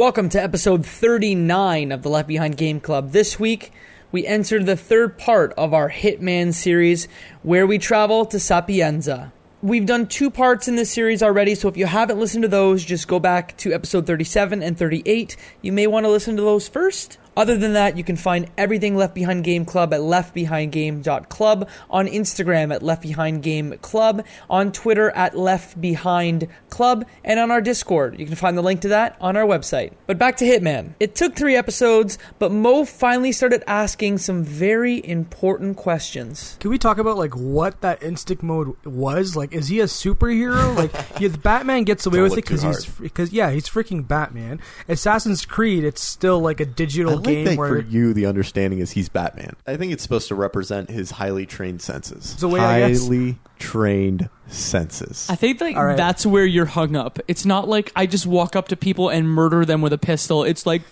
Welcome to episode 39 of the Left Behind Game Club. This week, we enter the third part of our Hitman series where we travel to Sapienza. We've done two parts in this series already, so if you haven't listened to those, just go back to episode 37 and 38. You may want to listen to those first. Other than that, you can find everything Left Behind Game Club at leftbehindgame.club, on Instagram at Left Behind Game Club, on Twitter at Left Behind Club, and on our Discord. You can find the link to that on our website. But back to Hitman. It took three episodes, but Mo finally started asking some very important questions. Can we talk about like what that instinct mode was? Like, is he a superhero? like, yeah, Batman gets away Don't with it because he's because yeah, he's freaking Batman. Assassin's Creed, it's still like a digital I like game that where for you, the understanding is he's Batman. I think it's supposed to represent his highly trained senses. So wait, I guess- highly trained senses. I think like All right. that's where you're hung up. It's not like I just walk up to people and murder them with a pistol. It's like,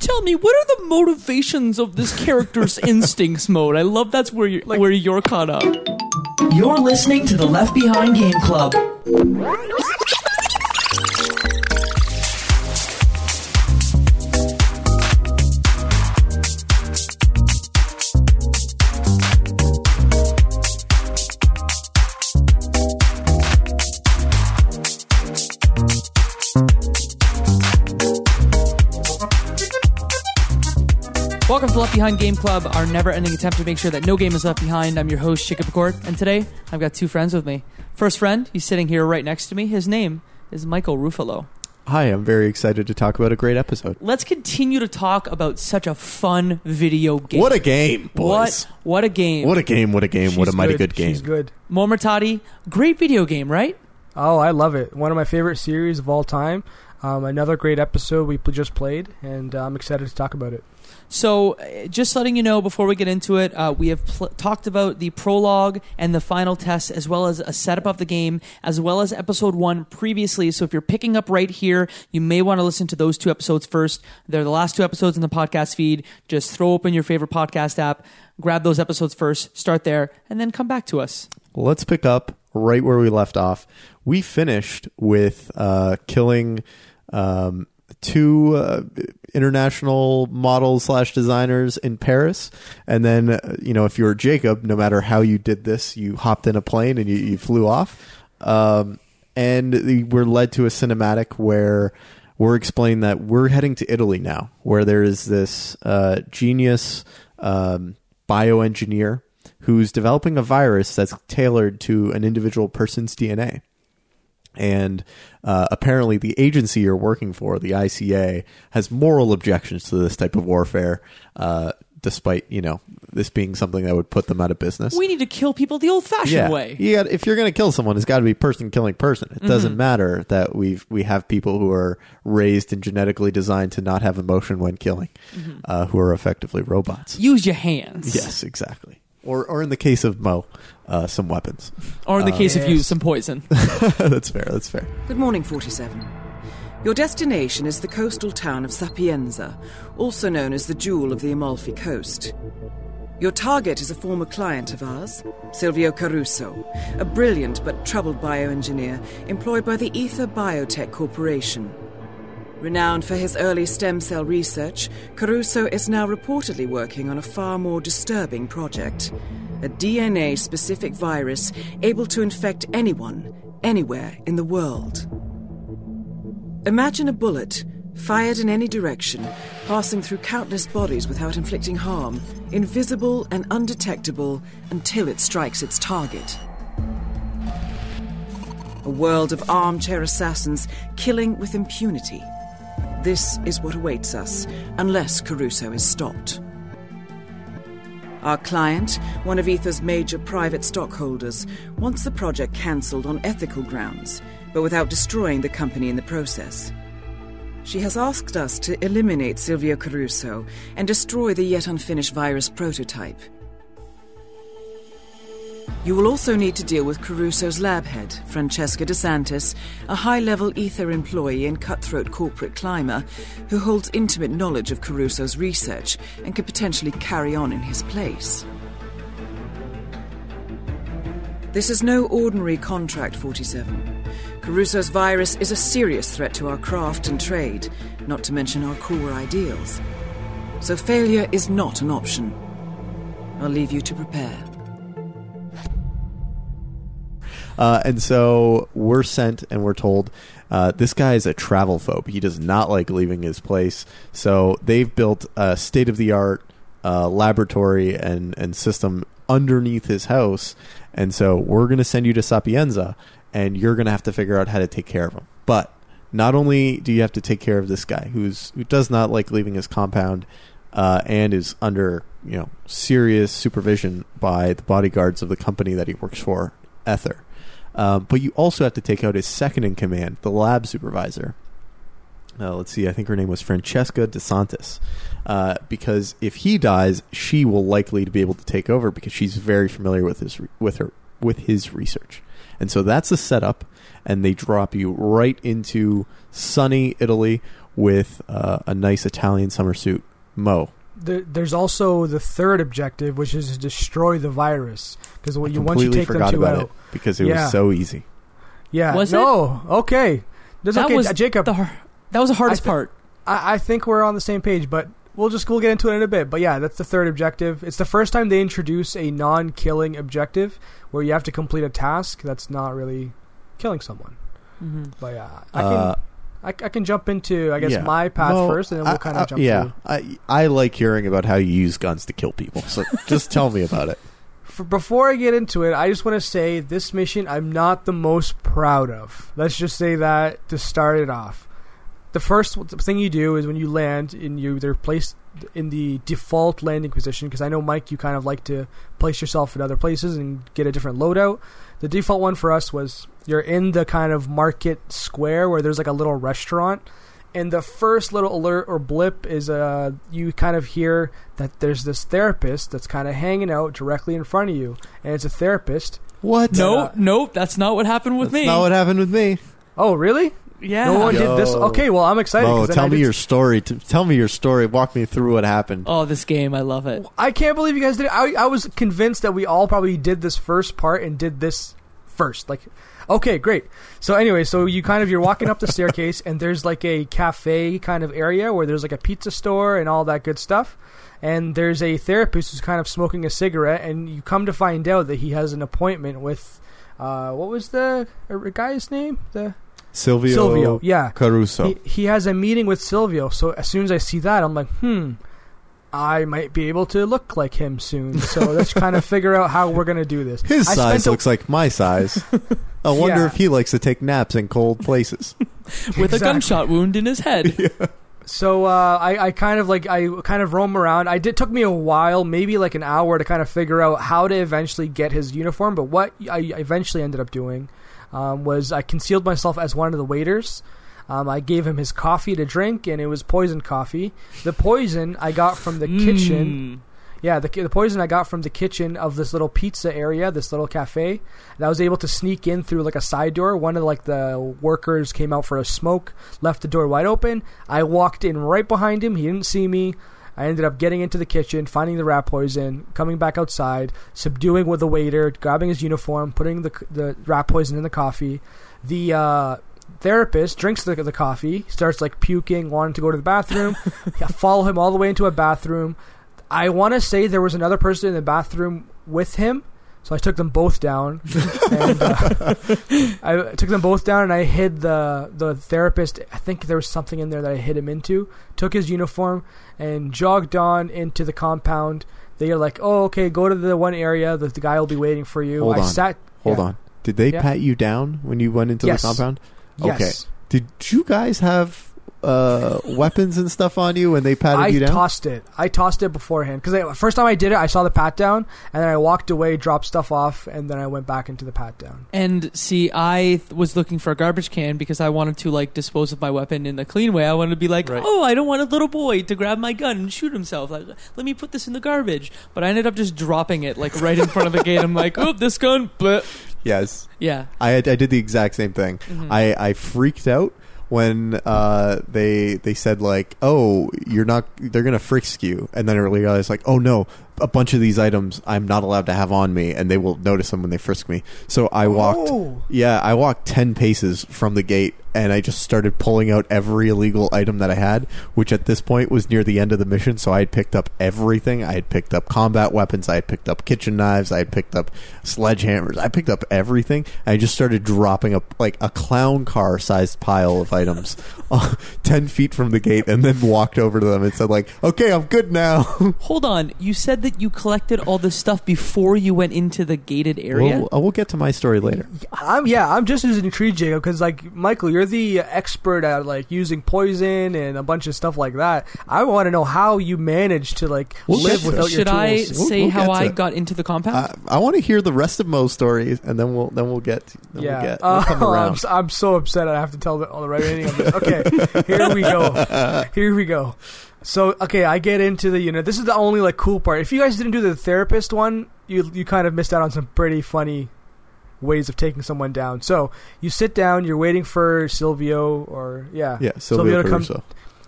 tell me what are the motivations of this character's instincts mode. I love that's where you're where you're caught up. You're listening to the Left Behind Game Club. Welcome to Left Behind Game Club, our never-ending attempt to make sure that no game is left behind. I'm your host, Jacob Court, and today I've got two friends with me. First friend, he's sitting here right next to me. His name is Michael Ruffalo. Hi, I'm very excited to talk about a great episode. Let's continue to talk about such a fun video game. What a game, what boys! what a game! What a game! What a game! what a mighty good, game! She's good. Momotati, great video game, right? Oh, I love it. One of my favorite series of all time. Um, another great episode we just played, and uh, I'm excited to talk about it. So, uh, just letting you know before we get into it, uh, we have pl- talked about the prologue and the final test, as well as a setup of the game, as well as episode one previously. So, if you're picking up right here, you may want to listen to those two episodes first. They're the last two episodes in the podcast feed. Just throw open your favorite podcast app, grab those episodes first, start there, and then come back to us. Let's pick up right where we left off. We finished with uh, killing um, two uh, international models slash designers in Paris, and then uh, you know if you're Jacob, no matter how you did this, you hopped in a plane and you, you flew off, um, and we're led to a cinematic where we're explained that we're heading to Italy now, where there is this uh, genius um, bioengineer who's developing a virus that's tailored to an individual person's DNA. And uh, apparently, the agency you're working for, the ICA, has moral objections to this type of warfare, uh, despite you know this being something that would put them out of business. We need to kill people the old fashioned yeah, way. you if you're going to kill someone, it's got to be person killing person. It doesn't Mm-hmm. matter that we've we have people who are raised and genetically designed to not have emotion when killing, Mm-hmm. uh, who are effectively robots. Use your hands. Yes, exactly. Or, or in the case of Mo, uh, some weapons. Or in the case of you, some poison. that's fair. That's fair. Good morning, 47. Your destination is the coastal town of Sapienza, also known as the Jewel of the Amalfi Coast. Your target is a former client of ours, Silvio Caruso, a brilliant but troubled bioengineer employed by the Ether Biotech Corporation. Renowned for his early stem cell research, Caruso is now reportedly working on a far more disturbing project a DNA specific virus able to infect anyone, anywhere in the world. Imagine a bullet, fired in any direction, passing through countless bodies without inflicting harm, invisible and undetectable until it strikes its target. A world of armchair assassins killing with impunity. This is what awaits us, unless Caruso is stopped. Our client, one of Ether's major private stockholders, wants the project cancelled on ethical grounds, but without destroying the company in the process. She has asked us to eliminate Silvio Caruso and destroy the yet unfinished virus prototype. You will also need to deal with Caruso's lab head, Francesca DeSantis, a high level Ether employee and cutthroat corporate climber who holds intimate knowledge of Caruso's research and could potentially carry on in his place. This is no ordinary contract 47. Caruso's virus is a serious threat to our craft and trade, not to mention our core ideals. So failure is not an option. I'll leave you to prepare. Uh, and so we're sent and we're told uh, this guy is a travel phobe. He does not like leaving his place. So they've built a state of the art uh, laboratory and, and system underneath his house. And so we're going to send you to Sapienza and you're going to have to figure out how to take care of him. But not only do you have to take care of this guy who's who does not like leaving his compound uh, and is under you know serious supervision by the bodyguards of the company that he works for, Ether. Um, but you also have to take out his second in command, the lab supervisor. Uh, let's see, I think her name was Francesca DeSantis. Uh, because if he dies, she will likely to be able to take over because she's very familiar with his with her with his research. And so that's the setup, and they drop you right into sunny Italy with uh, a nice Italian summer suit. Mo, There, there's also the third objective, which is to destroy the virus. Because I when you once you completely take them forgot two about out, it because it Yeah. was so easy. yeah, Was it? no, okay, that's that okay, was Uh, Jacob. The, that was the hardest I thi- part. I, I think we're on the same page, but we'll just we'll get into it in a bit. But yeah, that's the third objective. It's the first time they introduce a non-killing objective where you have to complete a task that's not really killing someone. hmm But yeah, I can Uh, I, I can jump into I guess yeah. my path Mo, first, and then we'll kind of jump. Yeah, through. I I like hearing about how you use guns to kill people. So just tell me about it. For, before I get into it, I just want to say this mission I'm not the most proud of. Let's just say that to start it off. The first thing you do is when you land, and you they're placed in the default landing position. Because I know Mike, you kind of like to place yourself in other places and get a different loadout. The default one for us was you're in the kind of market square where there's like a little restaurant. And the first little alert or blip is uh, you kind of hear that there's this therapist that's kind of hanging out directly in front of you, and it's a therapist. What? No, uh, nope, that's not what happened with me. That's me. not what happened with me. Oh, really? yeah. No one did this. Okay, well I'm excited. Oh, 'cause then tell me did- your story. T- tell me your story. Walk me through what happened. Oh, this game, I love it. I can't believe you guys did. It. I I was convinced that we all probably did this first part and did this first. Like, okay, great. So anyway, so you kind of you're walking up the staircase and there's like a cafe kind of area where there's like a pizza store and all that good stuff. And there's a therapist who's kind of smoking a cigarette, and you come to find out that he has an appointment with, uh, what was the uh, guy's name? The Silvio, Silvio. Yeah, Caruso. he, he has a meeting with Silvio. So as soon as I see that, I'm like, hmm, I might be able to look like him soon. So let's kind of figure out how we're gonna do this. His I size spent a- looks like my size. I wonder Yeah. if he likes to take naps in cold places. With a gunshot wound in his head. So uh, I, I kind of like I kind of roam around. I did took me a while, maybe like an hour, to kind of figure out how to eventually get his uniform. But what I eventually ended up doing um, was I concealed myself as one of the waiters. Um, I gave him his coffee to drink, and it was poison coffee. The poison I got from the kitchen. Mm. Yeah, the, the poison I got from the kitchen of this little pizza area, this little cafe. I was able to sneak in through like a side door. One of like the workers came out for a smoke, left the door wide open. I walked in right behind him. He didn't see me. I ended up getting into the kitchen, finding the rat poison, coming back outside, subduing with the waiter, grabbing his uniform, putting the the rat poison in the coffee. The uh, therapist drinks the, the coffee, starts like puking, wanting to go to the bathroom. I follow him all the way into a bathroom. I want to say there was another person in the bathroom with him, so I took them both down. and, uh, I took them both down, and I hid the the therapist. I think there was something in there that I hid him into. Took his uniform and jogged on into the compound. They are like, "Oh, okay, go to the one area. The, the guy will be waiting for you." Hold I on. sat. Hold yeah. on. Did they Yeah. pat you down when you went into Yes. the compound? Yes. Okay. Did you guys have uh, weapons and stuff on you when they patted I you down? I tossed it. I tossed it beforehand because first time I did it, I saw the pat down, and then I walked away, dropped stuff off, and then I went back into the pat down. And see, I th- was looking for a garbage can because I wanted to like dispose of my weapon in a clean way. I wanted to be like, Right. oh, I don't want a little boy to grab my gun and shoot himself. Like, let me put this in the garbage. But I ended up just dropping it like right in front of the gate. I'm like, oh, this gun. But yes. yeah, I, I did the exact same thing. Mhm. I, I freaked out when uh, they they said like, "Oh, you're not. They're gonna frisk you," and then I realized like, "Oh no, a bunch of these items I'm not allowed to have on me, and they will notice them when they frisk me. So I walked, Oh. yeah, I walked ten paces from the gate, and I just started pulling out every illegal item that I had, which at this point was near the end of the mission. So I had picked up everything. I had picked up combat weapons. I had picked up kitchen knives. I had picked up sledgehammers. I picked up everything. I just started dropping a like a clown car sized pile of items, uh, ten feet from the gate, and then walked over to them and said like, "Okay, I'm good now." Hold on. You said that you collected all this stuff before you went into the gated area. We'll, uh, we'll get to my story later. I'm yeah, I'm just as intrigued, Jacob, because like Michael, you're the expert at like using poison and a bunch of stuff like that. I want to know how you managed to like We'll live get to without it. your Should I tools. We'll- say we'll how I it. got into the compound? I, I want to hear the rest of Mo's stories, and then we'll then we'll get then yeah, we'll get we'll come Oh, I'm, around. s- I'm so upset. I have to tell the, all the right ending of this. Okay, here we go. Here we go. So okay, I get into the unit. This is the only like cool part. If you guys didn't do the therapist one, you you kind of missed out on some pretty funny ways of taking someone down. So you sit down, you're waiting for Silvio or yeah, Yeah, Silvio to come-.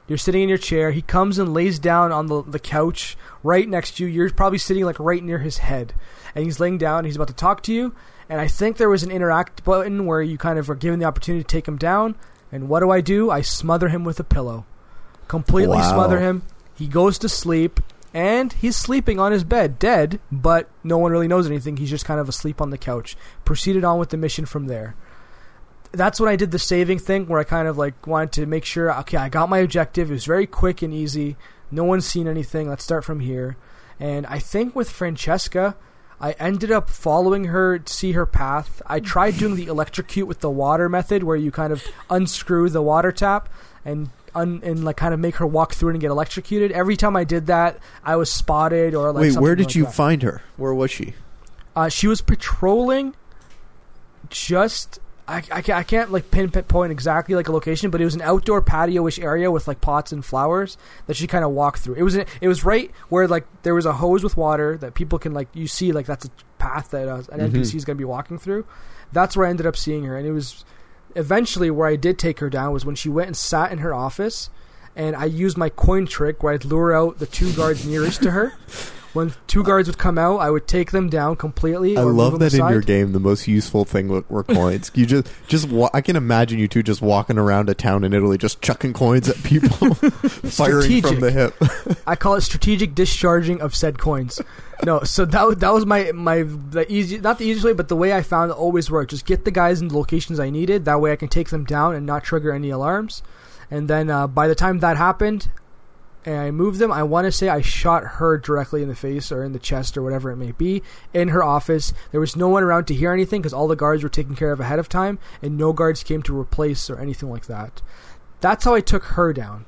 You're sitting in your chair. He comes and lays down on the, the couch right next to you. You're probably sitting like right near his head. And he's laying down. He's about to talk to you. And I think there was an interact button where you kind of are given the opportunity to take him down. And what do I do? I smother him with a pillow. Completely Wow. smother him. He goes to sleep. And he's sleeping on his bed, dead, but no one really knows anything. He's just kind of asleep on the couch. Proceeded on with the mission from there that's when I did the saving thing where I kind of like wanted to make sure okay, I got my objective. It was very quick and easy. No one's seen anything. Let's start from here. And I think with Francesca, I ended up following her to see her path. I tried doing the electrocute with the water method where you kind of unscrew the water tap and un- and like kind of make her walk through it and get electrocuted. Every time I did that, I was spotted or like Wait, where did like you that. find her? Where was she? Uh, she was patrolling just. I, I, can't, I can't like pinpoint exactly like a location, but it was an outdoor patio-ish area with like pots and flowers that she kind of walked through. It was it was right where like there was a hose with water that people can like you see like that's a path that uh, an Mhm. NPC is going to be walking through. That's where I ended up seeing her, and it was eventually where I did take her down was when she went and sat in her office, and I used my coin trick where I'd lure out the two guards nearest to her. When two guards would come out, I would take them down completely. I love that in your game. The most useful thing were, coins. you just just wa- I can imagine you two just walking around a town in Italy, just chucking coins at people, firing from the hip. I call it strategic discharging of said coins. No, so that wa- that was my my the easy not the easiest way, but the way I found it always worked. Just get the guys in the locations I needed. That way I can take them down and not trigger any alarms. And then uh, by the time that happened, and I moved them, I want to say I shot her directly in the face or in the chest or whatever it may be in her office. There was no one around to hear anything because all the guards were taken care of ahead of time, and no guards came to replace or anything like that. That's how I took her down.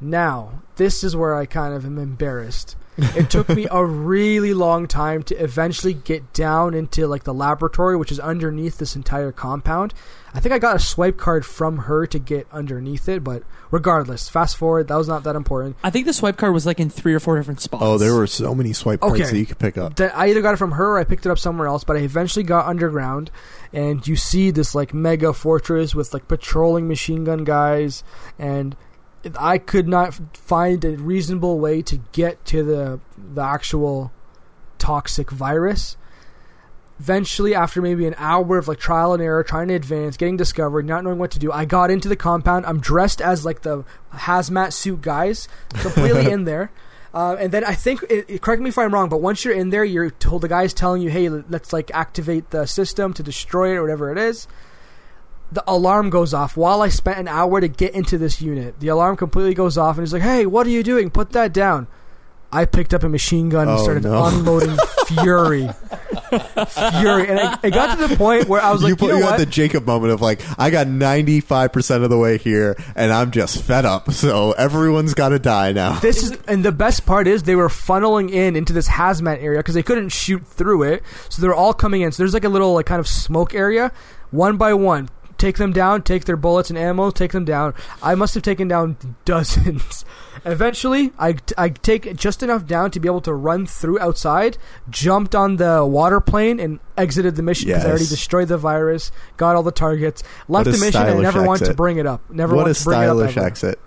Now, this is where I kind of am embarrassed. It took me a really long time to eventually get down into like the laboratory, which is underneath this entire compound. I think I got a swipe card from her to get underneath it, but regardless, fast forward, that was not that important. I think the swipe card was like in three or four different spots. oh, there were so many swipe cards Okay. that you could pick up. That I either got it from her or I picked it up somewhere else, but I eventually got underground and you see this like mega fortress with like patrolling machine gun guys and I could not find a reasonable way to get to the the actual toxic virus. Eventually, after maybe an hour of like trial and error, trying to advance, getting discovered, not knowing what to do, I got into the compound. I'm dressed as like the hazmat suit guys, completely in there. Uh, and then I think, it, correct me if I'm wrong, but once you're in there, you're told the guy's telling you, "Hey, let's like activate the system to destroy it or whatever it is." The alarm goes off while I spent an hour to get into this unit. The alarm completely goes off, and he's like, "Hey, what are you doing? Put that down." I picked up a machine gun and Oh, started no. unloading fury, fury, and it, it got to the point where I was you like, put, "You know you what?" had the Jacob moment of like, I got ninety five percent of the way here, and I'm just fed up. So everyone's got to die now. This is, and the best part is they were funneling in into this hazmat area because they couldn't shoot through it, so they're all coming in. So there's like a little like kind of smoke area, one by one. Take them down, take their bullets and ammo, take them down. I must have taken down dozens. Eventually, I, I take just enough down to be able to run through outside, jumped on the water plane, and exited the mission because I already destroyed the virus, got all the targets, left the mission, and I never want to bring it up. Never what want a to bring it up stylish exit.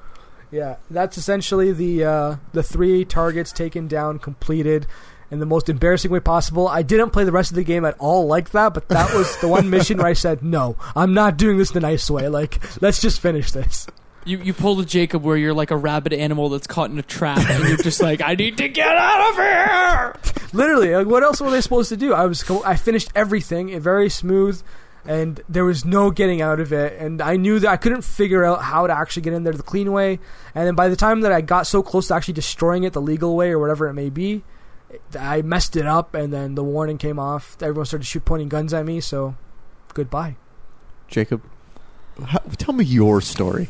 Yeah, that's essentially the uh, the three targets taken down, completed, in the most embarrassing way possible. I didn't play the rest of the game at all like that, but that was the one mission where I said, "No, I'm not doing this the nice way. Like, let's just finish this." You you pulled a Jacob where you're like a rabid animal that's caught in a trap, and you're just like, I need to get out of here. Literally, like, what else were they supposed to do? I was I finished everything, eh, very smooth, and there was no getting out of it. And I knew that I couldn't figure out how to actually get in there the clean way. And then by the time that I got so close to actually destroying it the legal way or whatever it may be, I messed it up. And then the warning came off. Everyone started shoot pointing guns at me. So, goodbye. Jacob, how, tell me your story.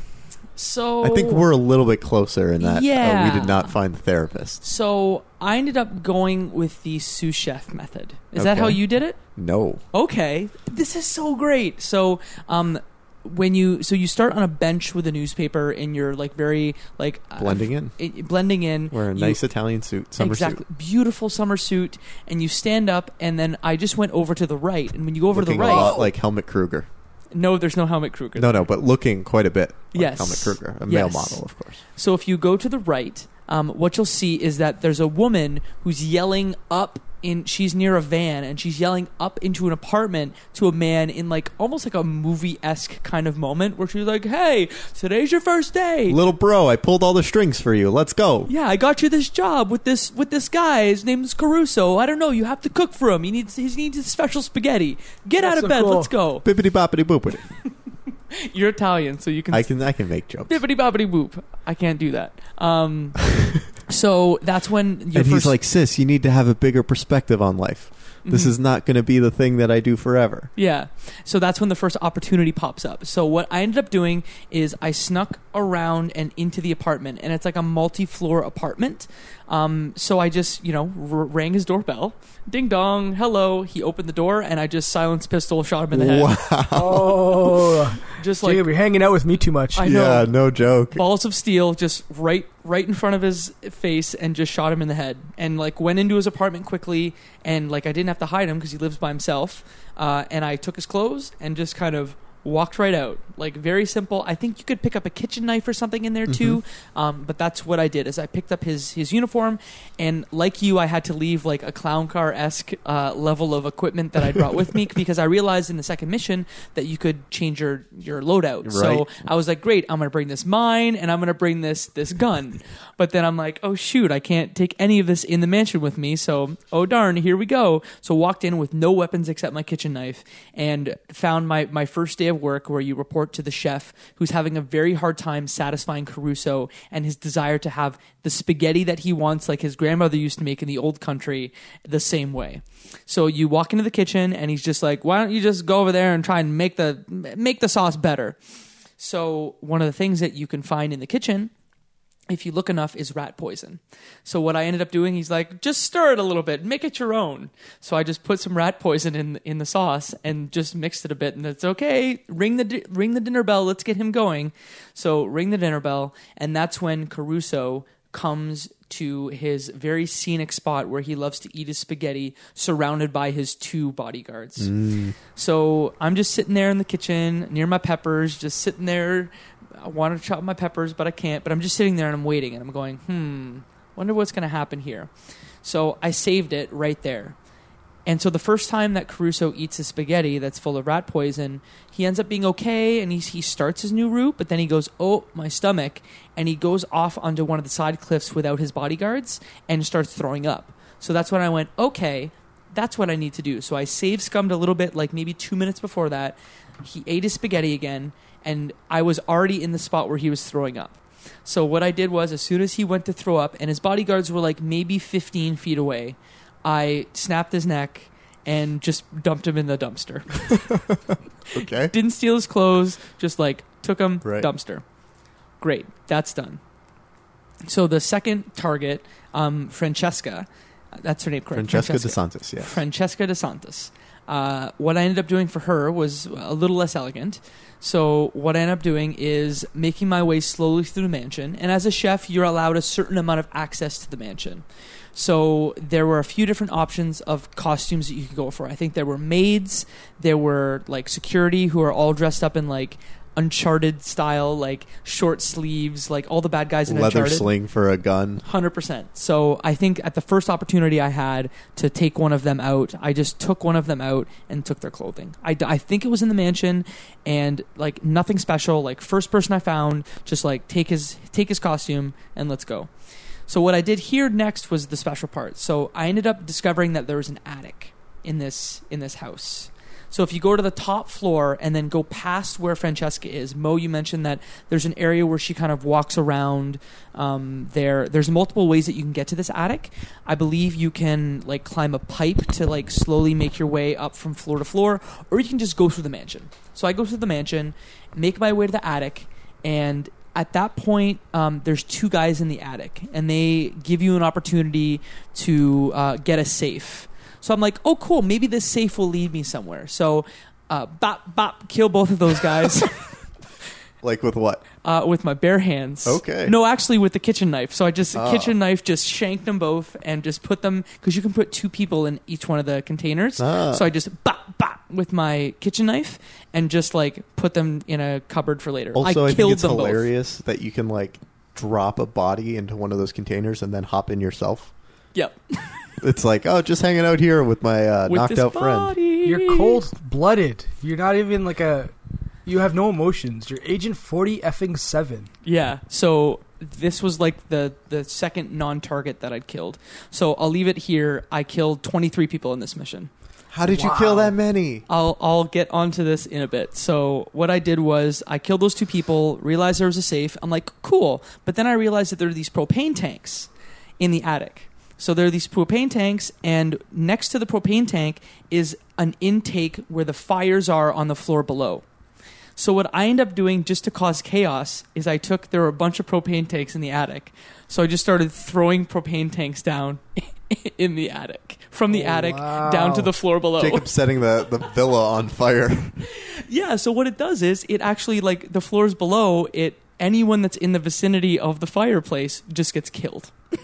So I think we're a little bit closer in that uh, we did not find the therapist. So I ended up going with the sous chef method. Is that how you did it? No. Okay, this is so great. So, um, when you so you start on a bench with a newspaper and you're like very like uh, Blending in. it- blending in. Wear a You- nice Italian suit, summer exactly, suit. beautiful summer suit, and you stand up, and then I just went over to the right, and when you go over looking to the a lot right, like Helmut Kruger. no, there's no Helmut Kruger. No, no, but looking quite a bit like Yes. Helmut Kruger, a male Yes. model, of course. So if you go to the right, um, what you'll see is that there's a woman who's yelling up in. She's near a van and she's yelling up into an apartment to a man in like almost like a movie esque kind of moment where she's like, "Hey, today's your first day." Little bro, I pulled all the strings for you. Let's go. yeah, I got you this job with this with this guy. His name's Caruso. I don't know. You have to cook for him. He needs he needs special spaghetti. Get That's out of so bed. cool. Let's go. Bippity boppity boopity. You're Italian, so you can I can I can make jokes. bippity boppity boop. I can't do that. Um, so that's when your and first he's like, sis, you need to have a bigger perspective on life. This Mhm. is not going to be the thing that I do forever. Yeah. So that's when the first opportunity pops up. So what I ended up doing is I snuck around and into the apartment, and it's like a multi-floor apartment. Um, so I just, you know, r- rang his doorbell. Ding dong, hello. He opened the door, and I just silenced pistol, shot him in the head. Wow. Oh, Just like Jacob, you're hanging out with me too much. I know. Yeah, no joke. balls of steel just right right in front of his face and just shot him in the head. And like went into his apartment quickly and like i didn't have to hide him because he lives by himself uh, and i took his clothes and just kind of walked right out like very simple i think you could pick up a kitchen knife or something in there too um, but that's what i did is i picked up his his uniform and like you i had to leave like a clown car-esque uh, level of equipment that i brought with me because i realized in the second mission that you could change your your loadout so I was like, great, I'm gonna bring this mine and I'm gonna bring this this gun. But then I'm like, oh shoot, I can't take any of this in the mansion with me. So oh darn, here we go. So walked in with no weapons except my kitchen knife and found my my first day of work where you report to the chef who's having a very hard time satisfying Caruso and his desire to have the spaghetti that he wants, like his grandmother used to make in the old country, the same way. So you walk into the kitchen and he's just like, why don't you just go over there and try and make the make the sauce better? So one of the things that you can find in the kitchen, if you look enough, is rat poison. So what I ended up doing, he's like, just stir it a little bit, make it your own. So I just put some rat poison in in the sauce and just mixed it a bit, and it's okay. Ring the di- ring the dinner bell. Let's get him going. So ring the dinner bell, and that's when Caruso comes to his very scenic spot where he loves to eat his spaghetti surrounded by his two bodyguards. Mm. So I'm just sitting there in the kitchen near my peppers, just sitting there. I want to chop my peppers, but I can't. But I'm just sitting there and I'm waiting and I'm going, hmm, wonder what's going to happen here. So I saved it right there. And so the first time that Caruso eats his spaghetti that's full of rat poison, he ends up being okay and he's, he starts his new route, but then he goes, oh, my stomach. And he goes off onto one of the side cliffs without his bodyguards and starts throwing up. So that's when I went, okay, that's what I need to do. So I save scummed a little bit, like maybe two minutes before that. He ate his spaghetti again, and I was already in the spot where he was throwing up. So what I did was, as soon as he went to throw up, and his bodyguards were like maybe 15 feet away, I snapped his neck and just dumped him in the dumpster. Okay. Didn't steal his clothes, just like took him Right. dumpster. Great, that's done. So the second target, um, Francesca, that's her name, correct? Francesca DeSantis, yes. Francesca De Santos. Uh, what I ended up doing for her was a little less elegant. So what I ended up doing is making my way slowly through the mansion. And as a chef, you're allowed a certain amount of access to the mansion. So there were a few different options of costumes that you could go for. I think there were maids, there were like security who are all dressed up in like Uncharted style, like short sleeves, like all the bad guys in Leather Uncharted. sling for a gun. Hundred percent. So I think at the first opportunity I had to take one of them out, I just took one of them out and took their clothing. I, I think it was in the mansion, and like nothing special. Like first person I found, just like take his take his costume and let's go. So what I did here next was the special part. So I ended up discovering that there was an attic in this in this house. So if you go to the top floor and then go past where Francesca is, Mo, you mentioned that there's an area where she kind of walks around. Um, there, there's multiple ways that you can get to this attic. I believe you can like climb a pipe to like slowly make your way up from floor to floor, or you can just go through the mansion. So I go through the mansion, make my way to the attic, and at that point, um, there's two guys in the attic, and they give you an opportunity to uh, get a safe. So I'm like, oh, cool. Maybe this safe will lead me somewhere. So, uh, bop, bop, kill both of those guys Like with what? uh, with my bare hands. Okay. No, actually with the kitchen knife. So I just Ah. kitchen knife, just shanked them both, and just put them because you can put two people in each one of the containers. Ah. So I just bop, bop with my kitchen knife and just like put them in a cupboard for later. Also, I I, think it's them both. hilarious that you can like drop a body into one of those containers and then hop in yourself. Yep. It's like, oh, just hanging out here with my uh, with knocked this out friend. body. You're cold blooded. You're not even like a. You have no emotions. You're Agent Forty effing seven. Yeah. So this was like the the second non-target that I'd killed. So I'll leave it here. I killed 23 people in this mission. How did you Wow. kill that many? I'll I'll get onto this in a bit. So what I did was I killed those two people, realized there was a safe. I'm like, cool. But then I realized that there are these propane tanks in the attic. So there are these propane tanks, and next to the propane tank is an intake where the fires are on the floor below. So what I end up doing just to cause chaos is I took there were a bunch of propane tanks in the attic. So I just started throwing propane tanks down in the attic. From the Oh, attic wow. down to the floor below. Jacob setting the, the villa on fire. Yeah, so what it does is it actually like the floors below it anyone that's in the vicinity of the fireplace just gets killed.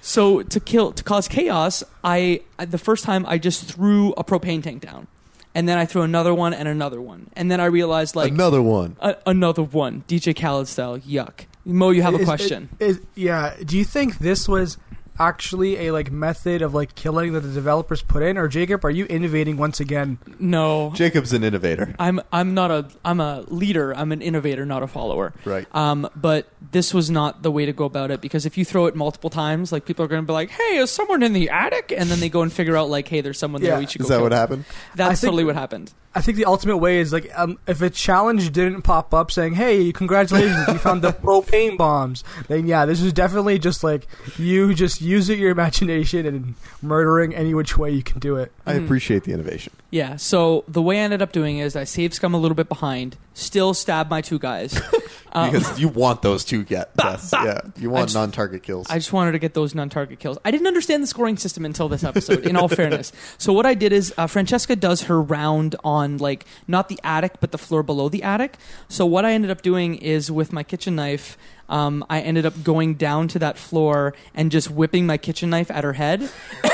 so to kill to cause chaos, I the first time I just threw a propane tank down. And then I threw another one and another one. And then I realized like Another one. a, another one, DJ Khaled style. Yuck. Mo, you have a Is- question. is- yeah. Do you think this was actually a like method of like killing that the developers put in, or Jacob, are you innovating once again? no. Jacob's an innovator. I'm I'm not a I'm a leader. I'm an innovator, not a follower. Right. Um, but this was not the way to go about it because if you throw it multiple times, like people are going to be like, "Hey, is someone in the attic?" And then they go and figure out like, "Hey, there's someone there. Yeah. We should Is that kill what them." happened? That's think- totally what happened. I think the ultimate way is like um, if a challenge didn't pop up saying, "Hey, congratulations, you found the propane bombs," then yeah, this is definitely just like you just using your imagination and murdering any which way you can do it. I Mhm. appreciate the innovation. Yeah. So the way I ended up doing is I saved scum a little bit behind, still stabbed my two guys. Um, Because you want those two get deaths. bah. Yeah. You want just- non-target kills. I just wanted to get those non-target kills. I didn't understand the scoring system until this episode. in all fairness, so what I did is uh, Francesca does her round on like not the attic but the floor below the attic. So what I ended up doing is with my kitchen knife. Um, I ended up going down to that floor and just whipping my kitchen knife at her head.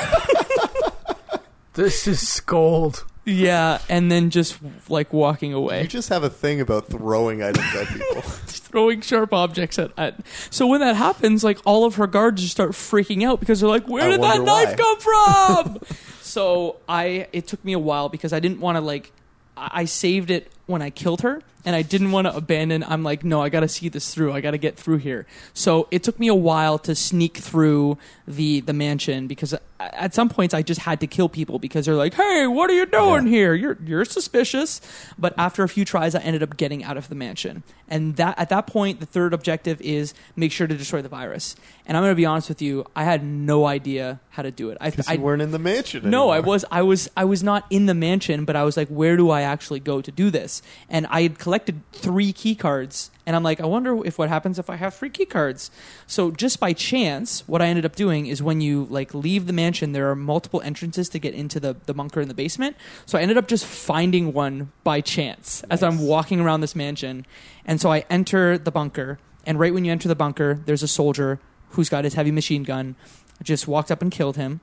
This is gold. Yeah, and then just like walking away. you just have a thing about throwing items at people. Throwing sharp objects at, at. So when that happens, like all of her guards just start freaking out because they're like, "Where I did that knife why." come from?" so I, it took me a while because I didn't want to like, I I saved it when I killed her, and I didn't want to abandon. I'm like, no, I got to see this through. I got to get through here. So it took me a while to sneak through the the mansion because uh, at some points I just had to kill people because they're like, "Hey, what are you doing Yeah. here? You're you're suspicious." But after a few tries, I ended up getting out of the mansion, and that at that point, the third objective is make sure to destroy the virus. And I'm going to be honest with you, I had no idea how to do it. I, I you weren't in the mansion no, I was I was I was not in the mansion, but I was like, where do I actually go to do this? And I had collected three key cards, and I'm like, I wonder if what happens if I have three key cards. So just by chance, what I ended up doing is when you like leave the mansion, there are multiple entrances to get into the the bunker in the basement. So I ended up just finding one by chance as I'm walking around this mansion, and so I enter the bunker, and right when you enter the bunker, there's a soldier who's got his heavy machine gun. Just walked up and killed him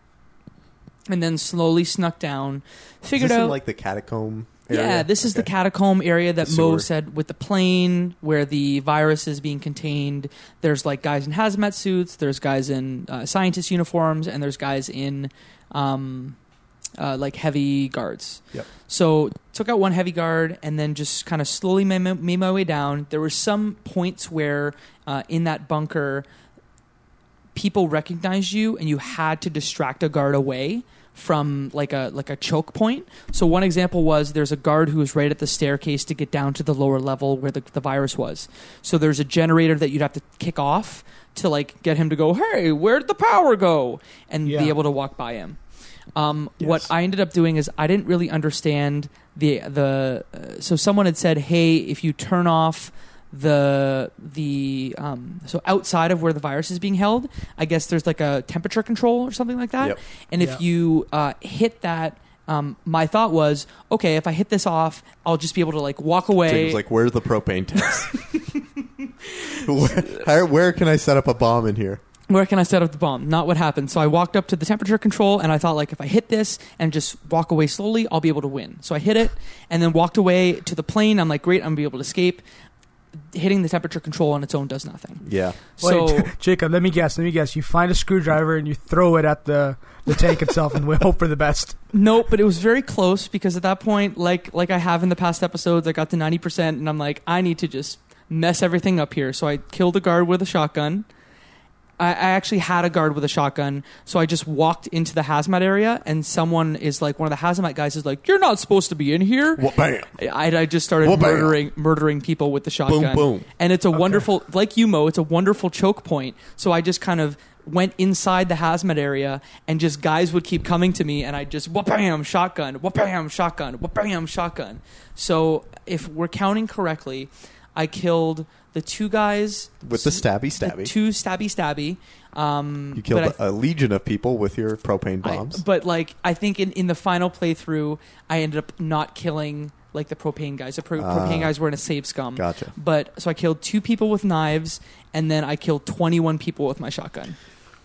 and then slowly snuck down. Figured this in out like the catacomb area? Yeah, this is the catacomb area that Mo said with the plane where the virus is being contained. There's like guys in hazmat suits, there's guys in uh, scientist uniforms, and there's guys in um, uh, like heavy guards. Yep. So took out one heavy guard and then just kind of slowly made my, made my way down. There were some points where uh, in that bunker people recognized you and you had to distract a guard away from like a like a choke point. So one example was there's a guard who was right at the staircase to get down to the lower level where the, the virus was. So there's a generator that you'd have to kick off to like get him to go, "Hey, where did the power go?" and Yeah. be able to walk by him. Um, Yes. What I ended up doing is I didn't really understand the the. Uh, so someone had said, "Hey, if you turn off the the um, so outside of where the virus is being held, I guess there's like a temperature control or something like that. Yep. And if Yeah. you uh, hit that." Um, my thought was, okay, if I hit this off, I'll just be able to like walk away. James, like, where's the propane tanks? where, where can I set up a bomb in here? where can I set up the bomb? Not what happened. So I walked up to the temperature control and I thought like if I hit this and just walk away slowly, I'll be able to win. So I hit it and then walked away to the plane. I'm like, great, I'm gonna be able to escape. Hitting the temperature control on its own does nothing. Yeah. So Wait, Jacob, let me guess. Let me guess. You find a screwdriver and you throw it at the, the tank itself and we hope for the best. Nope, but it was very close because at that point, like like I have in the past episodes, I got to ninety percent, and I'm like, I need to just mess everything up here. So I killed a guard with a shotgun. I, I actually had a guard with a shotgun, so I just walked into the hazmat area, and someone is like, one of the hazmat guys is like, "You're not supposed to be in here." Well, bam. I, I just started Well, bam. murdering murdering people with the shotgun. boom. And it's a wonderful, like you, Mo, it's a wonderful choke point. So I just kind of went inside the hazmat area, and just guys would keep coming to me, and I just wha-bam, shotgun, wha-bam, shotgun, wha-bam, shotgun. So if we're counting correctly, I killed the two guys With the stabby the stabby. two stabby stabby. Um, you killed but I- a legion of people with your propane I- bombs. but like I think in, in the final playthrough, I ended up not killing like the propane guys. The pro- Ah. propane guys were in a save scum. gotcha. But so I killed two people with knives, and then I killed twenty one people with my shotgun.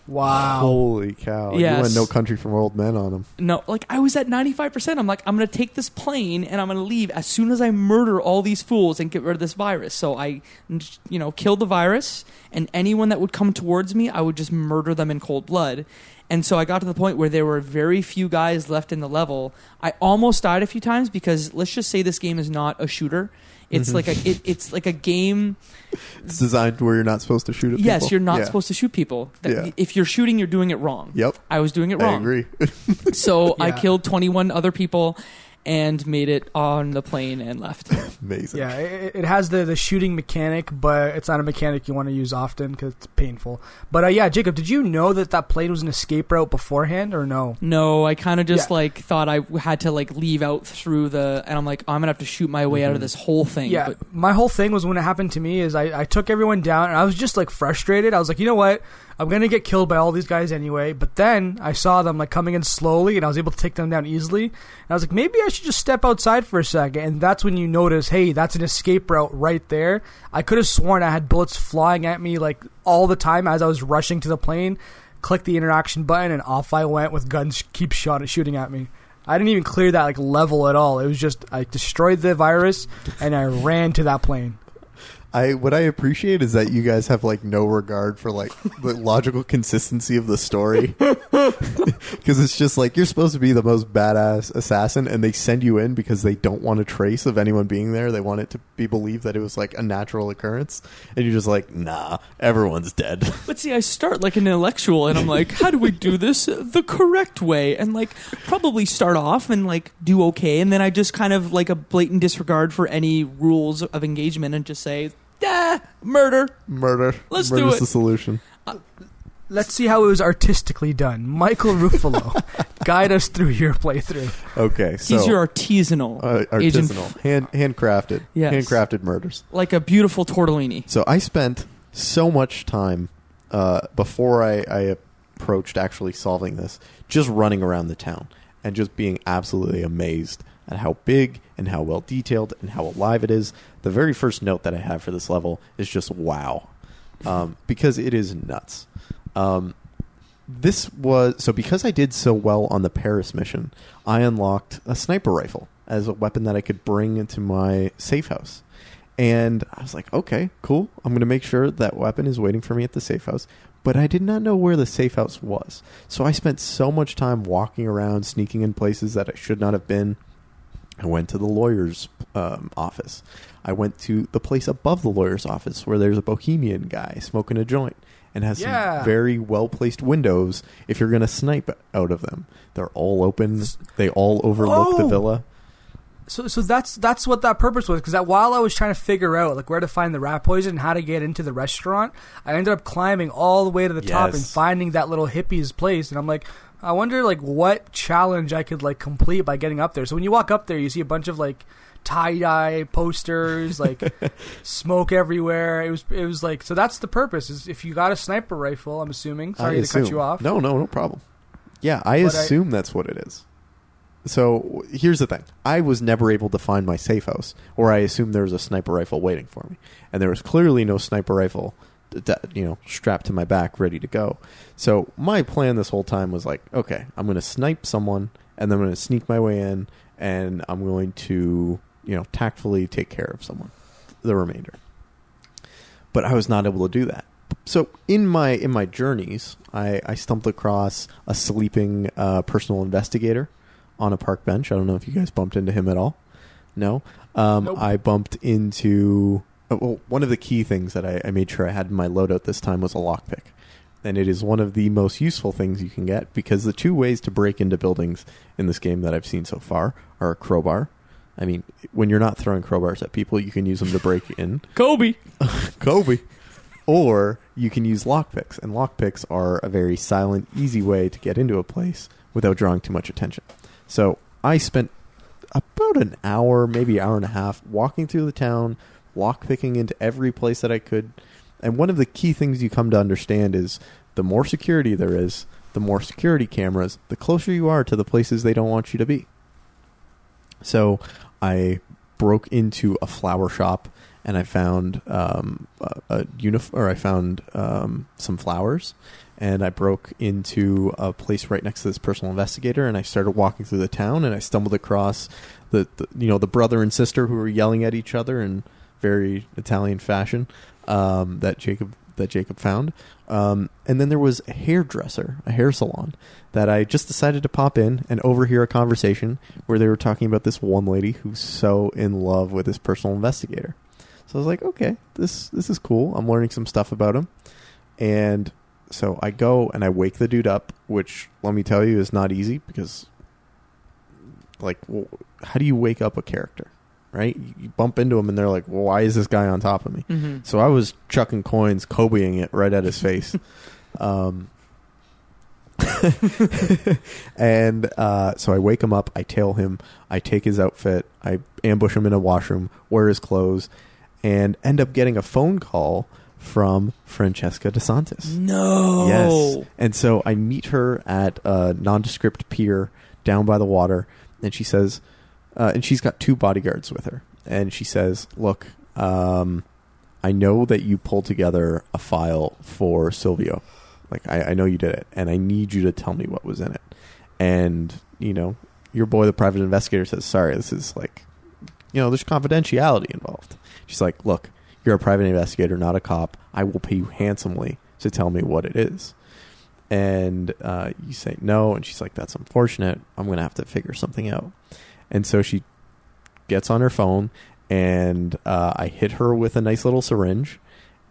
Wow. Holy cow. You went no country for old men on them. No, like I was at ninety five percent. I'm like I'm gonna take this plane and I'm gonna leave as soon as I murder all these fools and get rid of this virus. So I, you know, killed the virus, and anyone that would come towards me, I would just murder them in cold blood. And so I got to the point where there were very few guys left in the level. I almost died a few times because let's just say this game is not a shooter. It's Mhm. like a it, it's like a game. It's designed where you're not supposed to shoot at Yes, people. you're not Yeah. supposed to shoot people. That- Yeah. If you're shooting, you're doing it wrong. Yep. I was doing it I wrong. agree. So I killed 21 other people and made it on the plane and left. Amazing. Yeah, it, it has the, the shooting mechanic, but it's not a mechanic you want to use often because it's painful. But uh, yeah, Jacob, did you know that that plane was an escape route beforehand or no? No, I kind of just Yeah. like thought I had to like leave out through the, and I'm like, I'm gonna have to shoot my way out of Mhm. this whole thing. Yeah, But my whole thing was when it happened to me is I, I took everyone down and I was just like frustrated. I was like, you know what? I'm gonna get killed by all these guys anyway. But then I saw them like coming in slowly and I was able to take them down easily. And I was like, maybe I should just step outside for a second. And that's when you notice, hey, that's an escape route right there. I could have sworn I had bullets flying at me like all the time as I was rushing to the plane. Click the interaction button and off I went with guns keep shot shooting at me. I didn't even clear that like level at all. It was just I destroyed the virus and I ran to that plane. I what I appreciate is that you guys have like no regard for like the logical consistency of the story. Because it's just like you're supposed to be the most badass assassin, and they send you in because they don't want a trace of anyone being there. They want it to be believed that it was like a natural occurrence, and you're just like, nah, everyone's dead. but see, I start like an intellectual, and I'm like, how do we do this the correct way? And like probably start off and like do okay, and then I just kind of like a blatant disregard for any rules of engagement and just say, ah, murder. Murder. Let's do Murder's it. the solution. Let's see how it was artistically done. Michael Ruffalo, guide us through your playthrough. Okay, so He's your artisanal, uh, Agent artisanal, hand handcrafted, Yes. handcrafted murders. like a beautiful tortellini. So I spent so much time uh, before I, I approached actually solving this, just running around the town and just being absolutely amazed at how big and how well detailed and how alive it is. The very first note that I have for this level is just wow, um, because it is nuts. Um, this was so because I did so well on the Paris mission, I unlocked a sniper rifle. as a weapon that I could bring into my safe house. And I was like, okay, cool. I'm going to make sure that weapon is waiting for me at the safe house. But I did not know where the safe house was. So I spent so much time walking around, sneaking in places that I should not have been. I went to the lawyer's um, office. I went to the place above the lawyer's office where there's a bohemian guy smoking a joint and has Yeah. some very well placed windows if you're going to snipe out of them. They're all open, they all overlook the Oh! villa. So, so that's that's what that purpose was. Because that while I was trying to figure out like where to find the rat poison and how to get into the restaurant, I ended up climbing all the way to the top and finding that little hippie's place. And I'm like, I wonder like what challenge I could like complete by getting up there. So when you walk up there, you see a bunch of like tie dye posters, like smoke everywhere. It was it was like so that's the purpose. Is if you got a sniper rifle, I'm assuming. Sorry I to cut you off. No, no, no problem. Yeah, I But I- assume that's what it is. So here's the thing: I was never able to find my safe house, or I assumed there was a sniper rifle waiting for me, and there was clearly no sniper rifle, that you know, strapped to my back, ready to go. So my plan this whole time was like, okay, I'm going to snipe someone, and then I'm going to sneak my way in, and I'm going to you know tactfully take care of someone, the remainder. But I was not able to do that so in my in my journeys, I, I stumbled across a sleeping uh, personal investigator on a park bench. I don't know if you guys bumped into him at all. No, um, Nope. I bumped into Uh, well, one of the key things that I, I made sure I had in my loadout this time was a lockpick, and it is one of the most useful things you can get because the two ways to break into buildings in this game that I've seen so far are a crowbar. I mean, when you're not throwing crowbars at people, you can use them to break in. Kobe. Kobe. Or you can use lockpicks, and lockpicks are a very silent, easy way to get into a place without drawing too much attention. So I spent about an hour, maybe hour and a half, walking through the town, lockpicking into every place that I could. And one of the key things you come to understand is the more security there is, the more security cameras, the closer you are to the places they don't want you to be. So I broke into a flower shop and I found um, a, a or I found um, some flowers, and I broke into a place right next to this personal investigator, and I started walking through the town, and I stumbled across the, the you know the brother and sister who were yelling at each other in very Italian fashion um, that Jacob that Jacob found, um, and then there was a hairdresser, a hair salon that I just decided to pop in and overhear a conversation where they were talking about this one lady who's so in love with this personal investigator. So I was like, okay, this this is cool. I'm learning some stuff about him, and so I go and I wake the dude up, which let me tell you is not easy because, like, how do you wake up a character, right? You, bump into him and they're like, well, why is this guy on top of me? Mm-hmm. So I was chucking coins, Kobeing it right at his face. um, and uh, so I wake him up, I tail him, I take his outfit, I ambush him in a washroom, wear his clothes, and end up getting a phone call from Francesca DeSantis. No. Yes. And so I meet her at a nondescript pier down by the water, and she says, uh, and she's got two bodyguards with her, and she says, "Look, um, I know that you pulled together a file for Silvio. Like I, I know you did it, and I need you to tell me what was in it." And you know, your boy, the private investigator, says, "Sorry, this is like, you know, there's confidentiality involved." She's like, "Look." You're a private investigator, not a cop. I will pay you handsomely to tell me what it is and uh, you say no, and she's like, "That's unfortunate. I'm gonna have to figure something out." And so she gets on her phone, and uh, I hit her with a nice little syringe,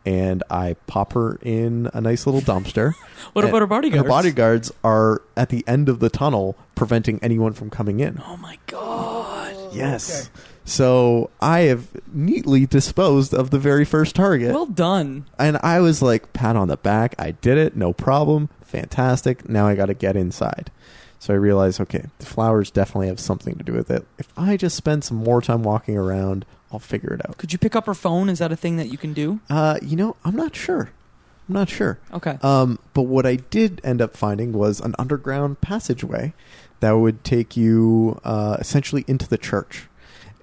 and I pop her in a nice little dumpster. What about her bodyguards? Her bodyguards are at the end of the tunnel, preventing anyone from coming in. Oh my god. Yes. So I have neatly disposed of the very first target Well done. and I was like, pat on the back. I did it. No problem. Fantastic. Now I got to get inside. So I realized, okay, the flowers definitely have something to do with it. If I just spend some more time walking around, I'll figure it out. Could you pick up her phone? Is that a thing that you can do? Uh, you know, I'm not sure. I'm not sure. Okay. Um, but what I did end up finding was an underground passageway that would take you uh, essentially into the church.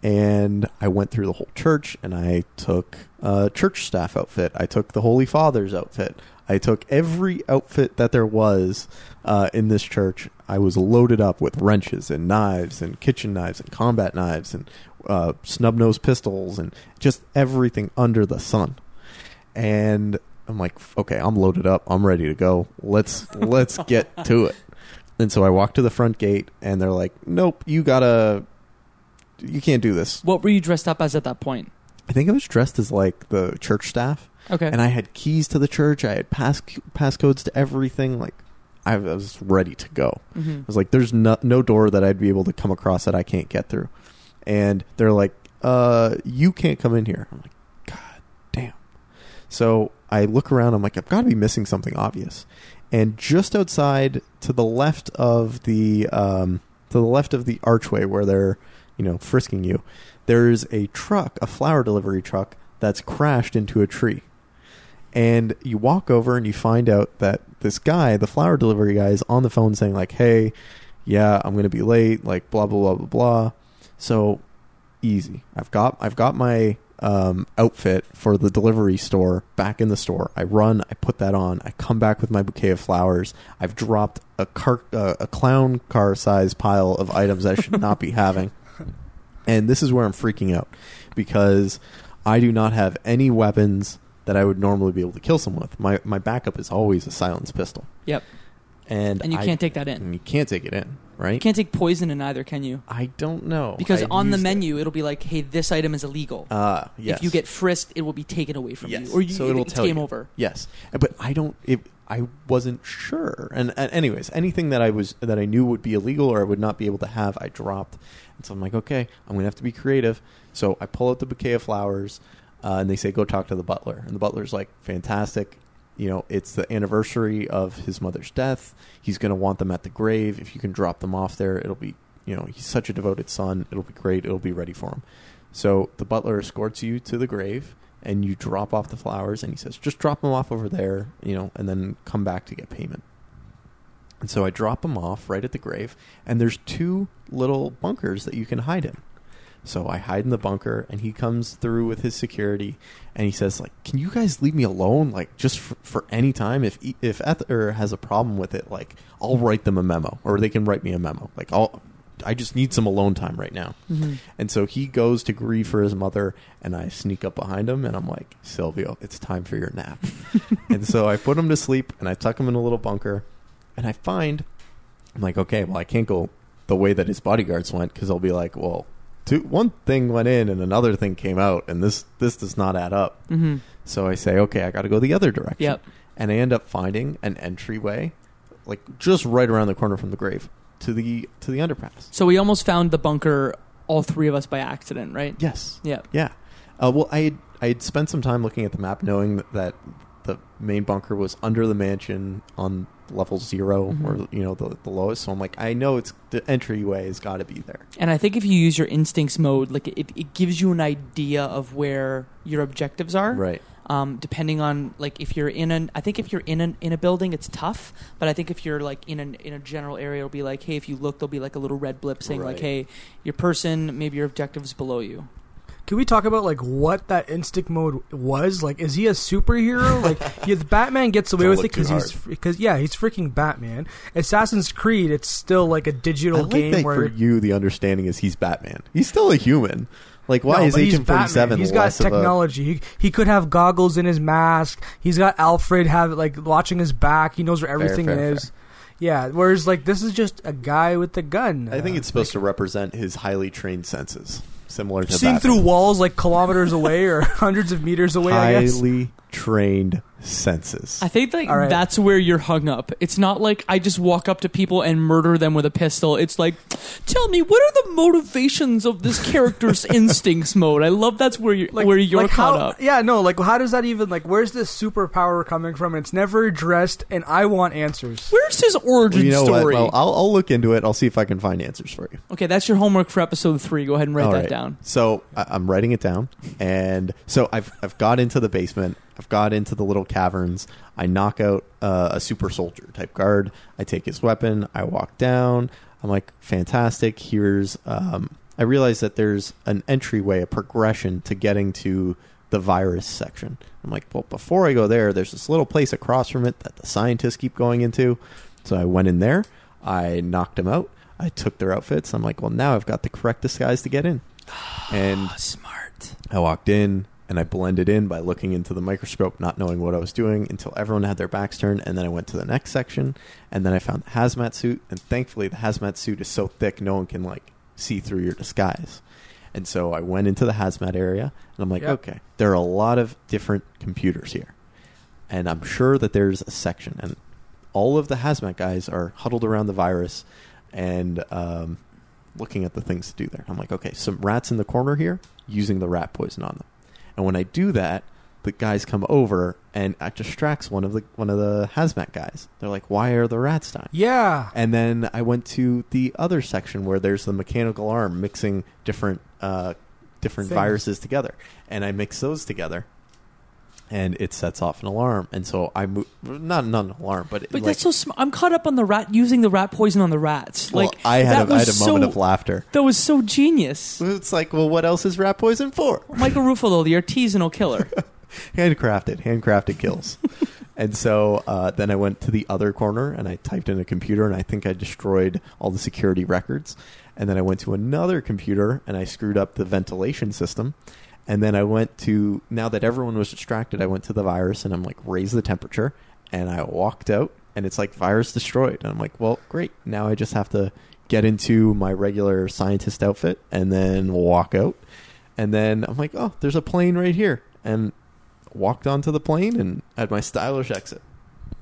And I went through the whole church and I took a church staff outfit. I took the Holy Father's outfit. I took every outfit that there was uh, in this church. I was loaded up with wrenches and knives and kitchen knives and combat knives and uh, snub nose pistols and just everything under the sun. And I'm like, okay, I'm loaded up. I'm ready to go. Let's let's get to it. And so I walk to the front gate, and they're like, "Nope, you gotta, you can't do this." What were you dressed up as at that point? I think I was dressed as like the church staff, Okay. and I had keys to the church. I had pass passcodes to everything. Like, I was ready to go. Mhm. I was like, "There's no no door that I'd be able to come across that I can't get through," and they're like, "Uh, you can't come in here." I'm like, "God damn!" So I look around. I'm like, "I've got to be missing something obvious," and just outside to the left of the um, to the left of the archway where they're you know frisking you, there's a truck, a flower delivery truck that's crashed into a tree. And you walk over and you find out that this guy, the flower delivery guy, is on the phone saying like, "Hey, yeah, I'm gonna be late." Like blah blah blah blah blah. So easy. I've got I've got my um, outfit for the delivery store back in the store. I run. I put that on. I come back with my bouquet of flowers. I've dropped a car uh, a clown car size pile of items I should not be having. And this is where I'm freaking out because I do not have any weapons that I would normally be able to kill someone with. My my backup is always a silenced pistol, Yep. and And you I- can't take that in. and you can't take it in, right? You can't take poison in either, can you? I don't know Because I on the used it. menu, it'll be like, "Hey, this item is illegal." Ah, yes. If you get frisked, it will be taken away from you, or you, So it'll it's tell game you. over. Yes, but I don't. It, I wasn't sure. And, and anyways, anything that I was that I knew would be illegal or I would not be able to have, I dropped. And so I'm like, okay, I'm gonna have to be creative. So I pull out the bouquet of flowers, uh, and they say, go talk to the butler. And the butler's like, fantastic. You know, it's the anniversary of his mother's death. He's gonna want them at the grave. If you can drop them off there, it'll be. You know, he's such a devoted son. It'll be great. It'll be ready for him. So the butler escorts you to the grave, and you drop off the flowers, and he says, "Just drop them off over there, you know, and then come back to get payment." And so I drop them off right at the grave, and there's two little bunkers that you can hide in. So I hide in the bunker, and he comes through with his security, and he says, "Like, can you guys leave me alone, like, just for, for any time? If if Ether has a problem with it, like, I'll write them a memo, or they can write me a memo. Like, I'll." I just need some alone time right now. Mm-hmm. And so he goes to grieve for his mother, and I sneak up behind him, and I'm like, Silvio, it's time for your nap. and so I put him to sleep, and I tuck him in a little bunker, and I find, I'm like, okay, well, I can't go the way that his bodyguards went because they'll be like, well, two, one thing went in and another thing came out, and this this does not add up. Mm-hmm. So I say, okay, I got to go the other direction. Yep. And I end up finding an entryway, like just right around the corner from the grave to the to the underpass. So we almost found the bunker, all three of us by accident, right? Yes. Yeah. Yeah. Uh, well, I had, I had spent some time looking at the map, knowing that, that the main bunker was under the mansion on level 0 Mhm. or you know the, the lowest. So I'm like, I know it's the entryway has got to be there. And I think if you use your instincts mode, like it, it gives you an idea of where your objectives are. Right. Um, depending on like if you're in an, I think if you're in an in a building, it's tough. But I think if you're like in an in a general area, it'll be like, hey, if you look, there'll be like a little red blip saying like, hey, your person, maybe your objectives below you. Can we talk about like what that instinct mode was? Like, is he a superhero? like, yeah, the Batman gets away Don't with it because he's because yeah, he's freaking Batman. Assassin's Creed, it's still like a digital like game where for you, the understanding is he's Batman. He's still a human. Like, why No, is Agent Forty. Seven He's got of a? technology. He, he could have goggles in his mask. He's got Alfred have like watching his back. He knows where everything fair, is. Yeah. Whereas like this is just a guy with a gun. I think it's supposed to represent his highly trained senses, similar to seeing through walls like kilometers away or hundreds of meters away. I guess. highly trained senses. I think like All right. that's where you're hung up. It's not like I just walk up to people and murder them with a pistol. It's like, tell me what are the motivations of this character's instincts mode. I love that's where you're like, where you're like caught how, up. Yeah, no, like how does that even like where's this superpower coming from? It's never addressed, and I want answers. Where's his origin Well, you know story? what? Well, I'll, I'll look into it. I'll see if I can find answers for you. okay, that's your homework for episode three. Go ahead and write All that right. down. So I, I'm writing it down, and so I've I've got into the basement. I've got into the little caverns. I knock out uh, a super soldier type guard. I take his weapon. I walk down. I'm like, fantastic. Here's. Um, I realize that there's an entryway, a progression to getting to the virus section. I'm like, well, before I go there, there's this little place across from it that the scientists keep going into. So I went in there. I knocked them out. I took their outfits. I'm like, well, now I've got the correct disguise to get in. And Smart. I walked in and I blended in by looking into the microscope, not knowing what I was doing until everyone had their backs turned. And then I went to the next section and then I found the hazmat suit. And thankfully, the hazmat suit is so thick, no one can like see through your disguise. And so I went into the hazmat area and I'm like, Yep. okay, there are a lot of different computers here. And I'm sure that there's a section. And all of the hazmat guys are huddled around the virus and um, looking at the things to do there. I'm like, okay, some rats in the corner here using the rat poison on them. And when I do that, the guys come over and it distracts one of the one of the hazmat guys. They're like, "Why are the rats dying?" Yeah. And then I went to the other section where there's the mechanical arm mixing different uh, different Things. viruses together, and I mix those together, and it sets off an alarm. And so I move, not not an alarm, but, But like, that's so smart. I'm caught up on the rat using the rat poison on the rats. well, like I had that a, I had a moment so- of laughter. That was so genius. It's like, well, what else is rat poison for? Michael Ruffolo, the artisanal killer. handcrafted, handcrafted kills. and so uh, then I went to the other corner and I typed in a computer and I think I destroyed all the security records. And then I went to another computer and I screwed up the ventilation system. And then I went to now that everyone was distracted, I went to the virus and I'm like raise the temperature and I walked out and it's like virus destroyed. And I'm like, well, great. Now I just have to get into my regular scientist outfit and then walk out. And then I'm like, oh, there's a plane right here. And walked onto the plane and had my stylish exit.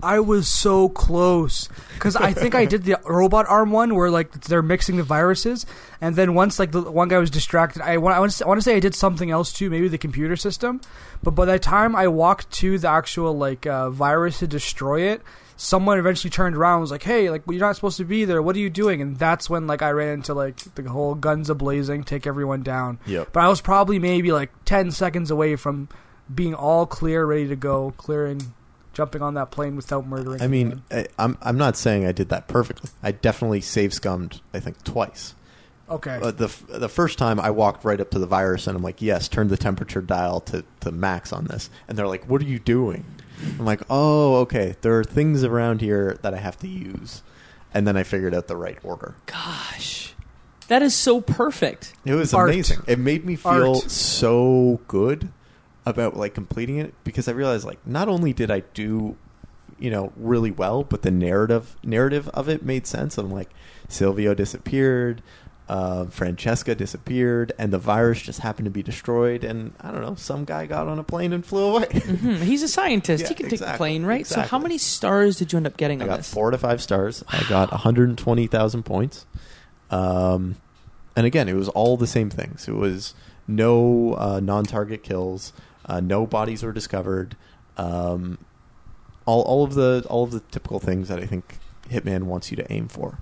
I was so close because I think I did the robot arm one where like they're mixing the viruses, and then once like the one guy was distracted, I want I want to, I want to say I did something else too, maybe the computer system, but by the time I walked to the actual like uh, virus to destroy it, someone eventually turned around and was like, "Hey, like you're not supposed to be there. What are you doing?" And that's when like I ran into like the whole guns a blazing, take everyone down. Yep. But I was probably maybe like ten seconds away from being all clear, ready to go, clearing, jumping on that plane without murdering. I mean, anyone. I, I'm I'm not saying I did that perfectly. I definitely save scummed. I think twice. okay. But the the first time I walked right up to the virus and I'm like, yes, turn the temperature dial to, to max on this. And they're like, what are you doing? I'm like, oh, okay. There are things around here that I have to use. And then I figured out the right order. Gosh, that is so perfect. It was Art. amazing. It made me feel Art. so good about like completing it because I realized like not only did I do you know really well, but the narrative narrative of it made sense. I'm like Silvio disappeared, uh, Francesca disappeared, and the virus just happened to be destroyed. And I don't know, some guy got on a plane and flew away. Hmm, he's a scientist. Yeah, he can take the exactly, plane, right? So, how many stars did you end up getting I got this? four to five stars. I got 120,000 points. Um, and again, it was all the same things. It was no uh, non-target kills, uh, no bodies were discovered, um, all all of the all of the typical things that I think Hitman wants you to aim for.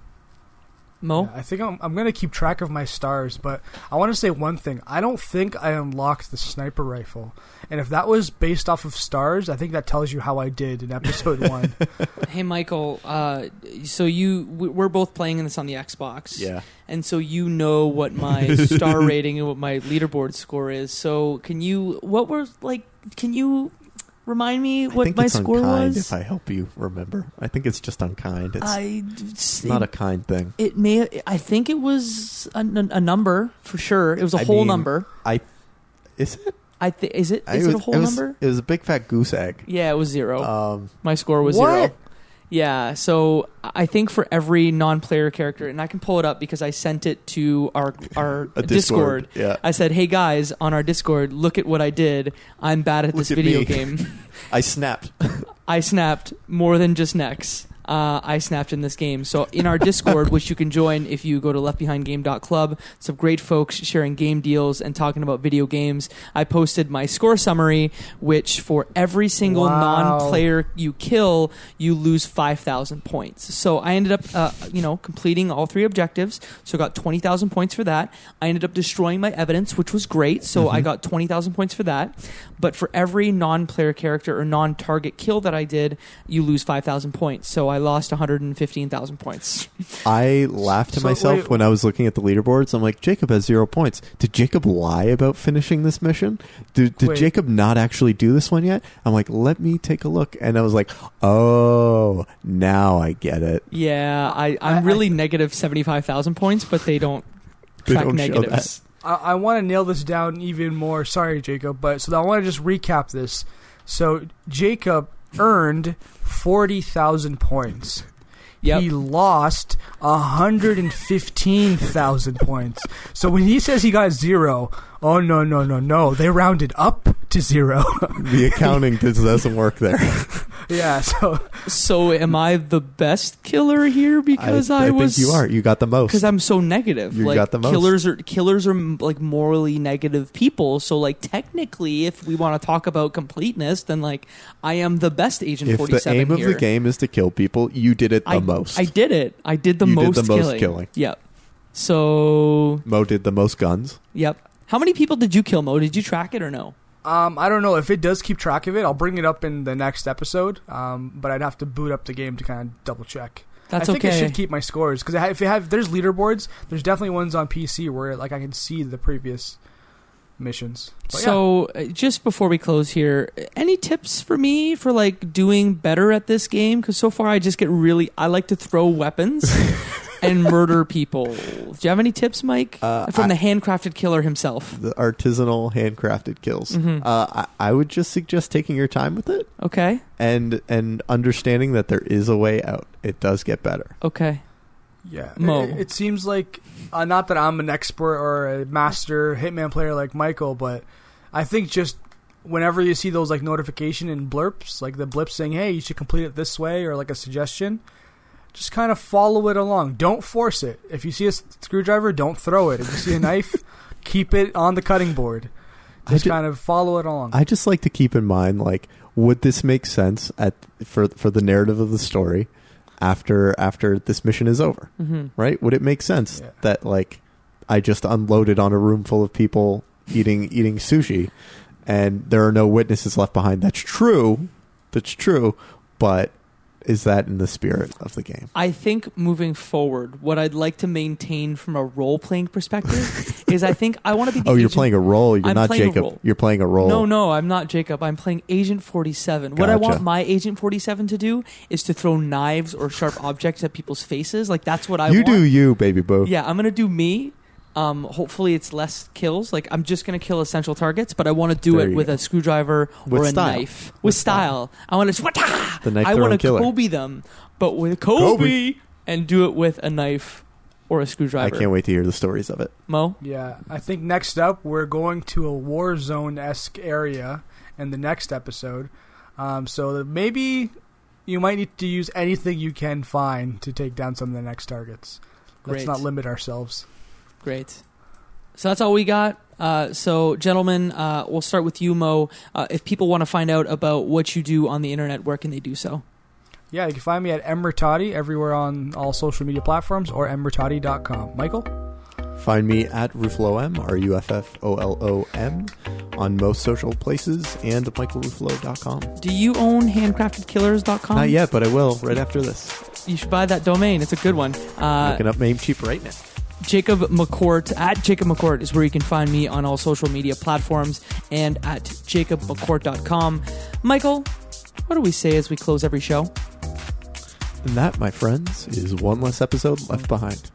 Mo, Yeah, I think I'm, I'm going to keep track of my stars, but I want to say one thing. I don't think I unlocked the sniper rifle. And if that was based off of stars, I think that tells you how I did in episode one. hey Michael. Uh, so you, we- we're both playing this on the Xbox. Yeah, and so you know what my star rating and what my leaderboard score is. So can you what were like can you remind me I what think my it's score unkind was? if I help you remember. I think it's just unkind. It's, I it's not a kind thing. it may I think it was a, a number for sure. It was a I whole mean, number. I is it? I think is it I- it, was- a whole was- number? It was a big fat goose egg. Yeah, it was zero. Um, my score was What? zero. Yeah, so I think for every non-player character, and I can pull it up because I sent it to our our Discord. Discord. Yeah. I said, "Hey guys, on our Discord, look at what I did. I'm bad at Look this at video me." game. I snapped. I snapped more than just necks. Uh, I snapped in this game. So in our Discord, which you can join if you go to leftbehindgame.club, some great folks sharing game deals and talking about video games. I posted my score summary, which for every single Wow. non-player you kill, you lose 5,000 points. So I ended up, uh, you know, completing all three objectives. So I got 20,000 points for that. I ended up destroying my evidence, which was great. So I got 20,000 points for that. But for every non-player character or non-target kill that I did, you lose 5,000 points. So I lost 115,000 points. I laughed to So, myself wait- when I was looking at the leaderboards. I'm like, Jacob has zero points. Did Jacob lie about finishing this mission? Did, did Wait. Jacob not actually do this one yet? I'm like, let me take a look. And I was like, oh, now I get it. Yeah, I, I- I'm really negative 75,000 points, but they don't They track don't show negatives. I, I want to nail this down even more. Sorry, Jacob, but so I want to just recap this. So Jacob earned forty thousand points. Yep. He lost hundred and fifteen thousand points. So when he says he got zero, oh no no no no, they rounded up to zero. The accounting just doesn't work there. yeah. So So am I the best killer here because I, was. I, was think you are. You got the most. because I'm so negative. You like got the most. killers are killers are like morally negative people. So like technically, if we want to talk about completeness, then like I am the best Agent if Forty the Seven aim of the game is to kill people, you did it the I, most. I did it. I did the You did most the most killing. killing. Yep. So Mo did the most guns. yep. How many people did you kill, Mo? Did you track it or no? um, I don't know if it does keep track of it. I'll bring it up in the next episode. Um, but I'd have to boot up the game to kind of double check. That's I think okay. I should keep my scores because if you have there's leaderboards, there's definitely ones on PC where like I can see the previous missions. But. So, uh, just before we close here, any tips for me for like doing better at this game? Because so far I just get really, I like to throw weapons and murder people. Do you have any tips, Mike? Uh, From I- the handcrafted killer himself. The artisanal handcrafted kills. Mhm. Uh, I, I would just suggest taking your time with it Okay. and and understanding that there is a way out. It does get better. Okay. Yeah, Mo. It, it seems like uh, not that I'm an expert or a master Hitman player like Michael, but I think just whenever you see those like notification and blurps, like the blip saying, "Hey, you should complete it this way," or like a suggestion, just kind of follow it along. Don't force it. If you see a screwdriver, don't throw it. If you see a knife, keep it on the cutting board. I Just kind of follow it along. I just like to keep in mind, like, would this make sense at for for the narrative of the story after after this mission is over? hmm Right? Would it make sense Yeah. that like I just unloaded on a room full of people eating eating sushi, and there are no witnesses left behind? That's true. That's true. But is that in the spirit of the game? I think moving forward, what I'd like to maintain from a role playing perspective is I think I want to be Oh, you're agent- playing a role. You're I'm not Jacob. You're playing a role. No, no, I'm not Jacob. I'm playing Agent 47. What I want my Agent 47 to do is to throw knives or sharp objects at people's faces. Like that's what I want. you want. do you, baby boo. Yeah, I'm gonna do me. Um, hopefully it's less kills. Like I'm just gonna kill essential targets, but I want to do There it you with go. a screwdriver With or a style. knife with, With style. I want to swata. The knife I throwing want to killer. Kobe them, but with Kobe, Kobe. and do it with a knife or a I screwdriver. I can't wait to hear the stories of it. Mo, Yeah, I think next up we're going to a war zone esque area in the next episode. Um, so that maybe you might need to use anything you can find to take down some of the next targets. Let's Great. not limit ourselves. Great. So that's all we got. Uh, so, gentlemen, uh, we'll start with you, Mo. Uh, if people want to find out about what you do on the internet, where can they do so? Yeah, you can find me at Embertati everywhere on all social media platforms or embertati.com. Michael? Find me at RuffoloM, R U F F O L O M, on most social places and michaelruffolo.com. Do you own handcraftedkillers.com? Not yet, but I will right after this. You should buy that domain. It's a good one. Uh, Looking up Namecheap right now. Jacob McCourt at Jacob McCourt is where you can find me on all social media platforms and at jacobmccourt.com. Michael, what do we say as we close every show? And that, my friends, is one less episode left behind.